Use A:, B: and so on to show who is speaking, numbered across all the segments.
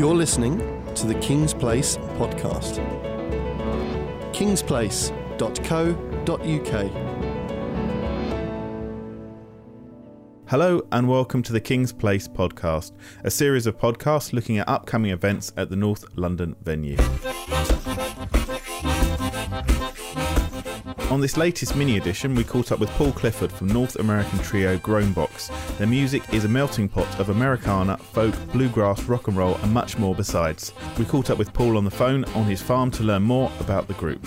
A: You're listening to the King's Place podcast. kingsplace.co.uk.
B: Hello and welcome to the King's Place podcast, a series of podcasts looking at upcoming events at the North London venue. On this latest mini edition, we caught up with Paul Clifford from North American trio Groanbox. Their music is a melting pot of Americana, folk, bluegrass, rock and roll, and much more besides. We caught up with Paul on the phone on his farm to learn more about the group.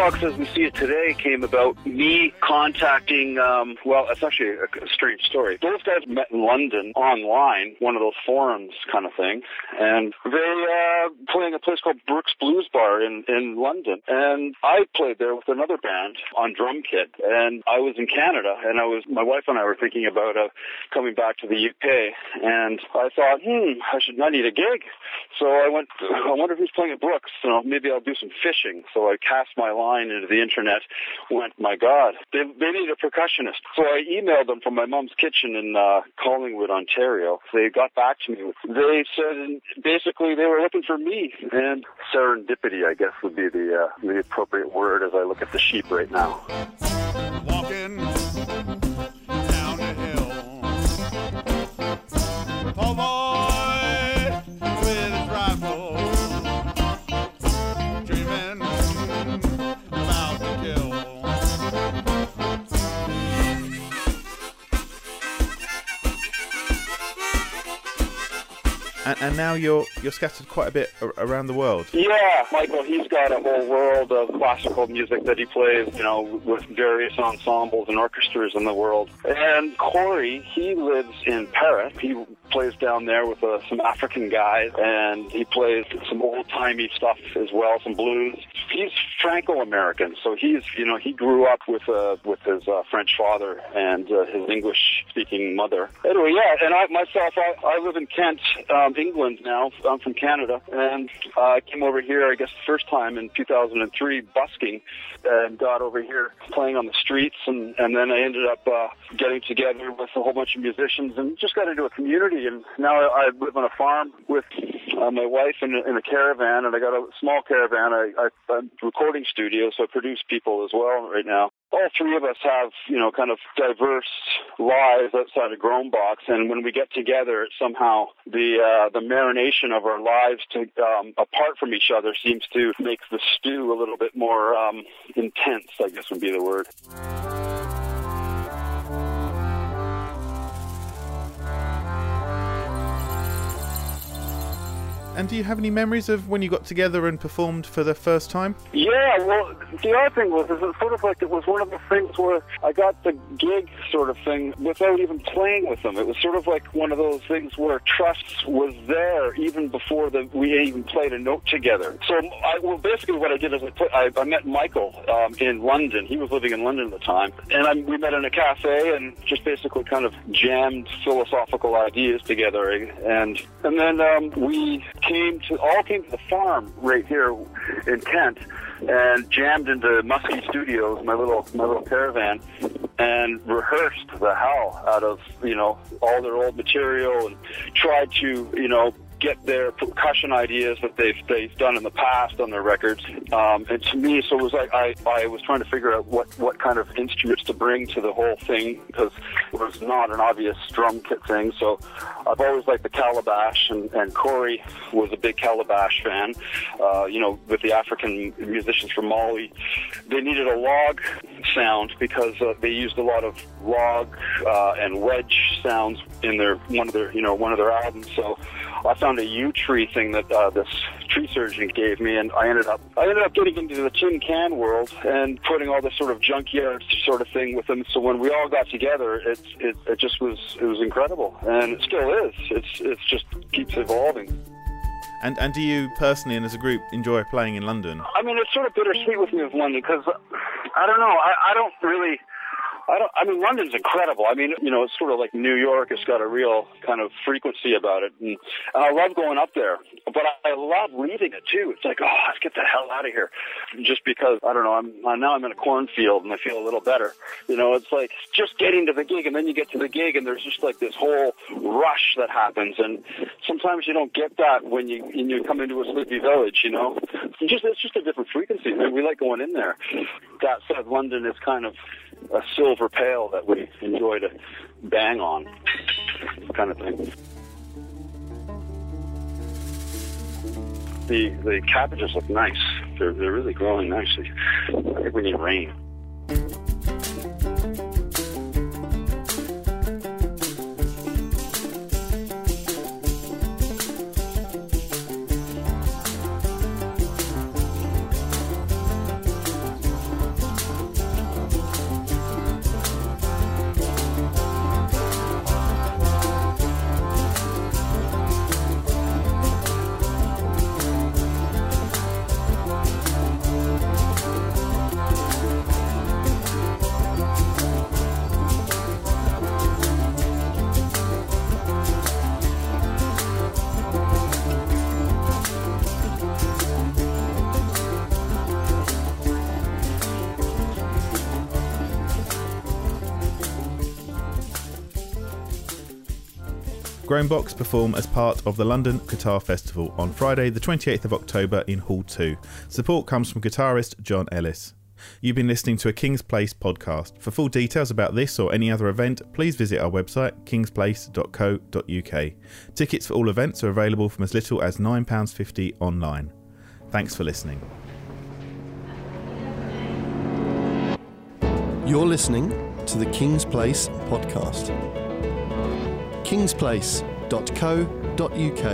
C: Groanbox, as we see it today, came about me contacting. Um, well, it's actually a, strange story. Those guys met in London online, one of those forums kind of thing, and they uh, playing a place called Brooks Blues Bar in in London, and I played there with another band on drum kit, and I was in Canada, and I was my wife and I were thinking about uh, coming back to the UK, and I thought, hmm, I should I need a gig, so I went. I wonder who's playing at Brooks. You know, maybe I'll do some fishing. So I cast my line into the internet. Went, my God, they, they need a percussionist. So I emailed them from my mom's kitchen in uh, Collingwood, Ontario. They got back to me. They said basically they were looking for me, and serendipity, I guess, would be the uh, the appropriate word as I look at the sheep right now.
D: walking
B: And, and now you're you're scattered quite a bit around the world.
C: Yeah, Michael, he's got a whole world of classical music that he plays, you know, with various ensembles and orchestras in the world. And Corey, he lives in Paris. He plays down there with uh, some African guys, and he plays some old-timey stuff as well, some blues. He's Franco-American, so he's, you know, he grew up with uh, with his uh, French father and uh, his English-speaking mother. Anyway, yeah, and I myself, I, I live in Kent, um, England now. I'm from Canada, and I came over here, I guess, the first time in 2003, busking, and got over here playing on the streets, and, and then I ended up uh, getting together with a whole bunch of musicians and just got into a community. And now I, I live on a farm with uh, my wife in a, in a caravan, and I got a small caravan. I, I, I'm recording studio, so I produce people as well right now all three of us have, you know, kind of diverse lives outside of Groanbox, and when we get together, somehow the uh, the marination of our lives to um, apart from each other seems to make the stew a little bit more um, intense. I guess would be the word.
B: And do you have any memories of when you got together and performed for the first time?
C: Yeah, well, the other thing was, is it sort of like it was one of the things where I got the gig sort of thing without even playing with them. It was sort of like one of those things where trust was there even before the, we even played a note together. So, I, well, basically what I did is I, put, I, I met Michael um, in London. He was living in London at the time, and I, we met in a cafe and just basically kind of jammed philosophical ideas together. And and then um, we came to all came to the farm right here in Kent and jammed into Muskie Studios, my little my little caravan, and rehearsed the hell out of you know all their old material and tried to you know get their percussion ideas that they've they've done in the past on their records. Um, and to me, so it was like I, I was trying to figure out what what kind of instruments to bring to the whole thing because it was not an obvious drum kit thing. So I've always liked the calabash, and, and Corey was a big calabash fan. Uh, you know, with the African musicians from Mali, they needed a log sound because uh, they used a lot of log uh, and wedge sounds in their one of their you know one of their albums. So I found a yew tree thing that uh, this tree surgeon gave me, and I ended up I ended up getting into the tin can world and putting all this sort of junkyard sort of thing with them. So when we all got together, it it, it just was it was incredible, and it still is. It's it's just keeps evolving.
B: And and do you personally and as a group enjoy playing in London?
C: I mean, it's sort of bittersweet with me with London because I don't know. I, I don't really I don't. I mean, London's incredible. I mean, you know, it's sort of like New York. It's got a real kind of frequency about it, and, and I love going up there. But I, I love leaving it too. It's like, oh, let's get the hell out of here, just because I don't know. I'm now I'm in a cornfield and I feel a little better. You know, it's like just getting to the gig, and then you get to the gig, and there's just like this whole rush that happens, and sometimes you don't get that when you when you come into a sleepy village. You know, it's just it's just a different frequency. I mean, we like going in there. That said, London is kind of a silver pail that we enjoy to bang on, kind of thing. The the cabbages look nice. They're they're really growing nicely. I think we need rain.
B: Groanbox perform as part of the London Guitar Festival on Friday, the 28th of October in Hall 2. Support comes from guitarist John Ellis. You've been listening to a King's Place podcast. For full details about this or any other event, please visit our website kingsplace.co.uk. Tickets for all events are available from as little as £9.50 online. Thanks for listening.
A: You're listening to the King's Place podcast. kingsplace.co.uk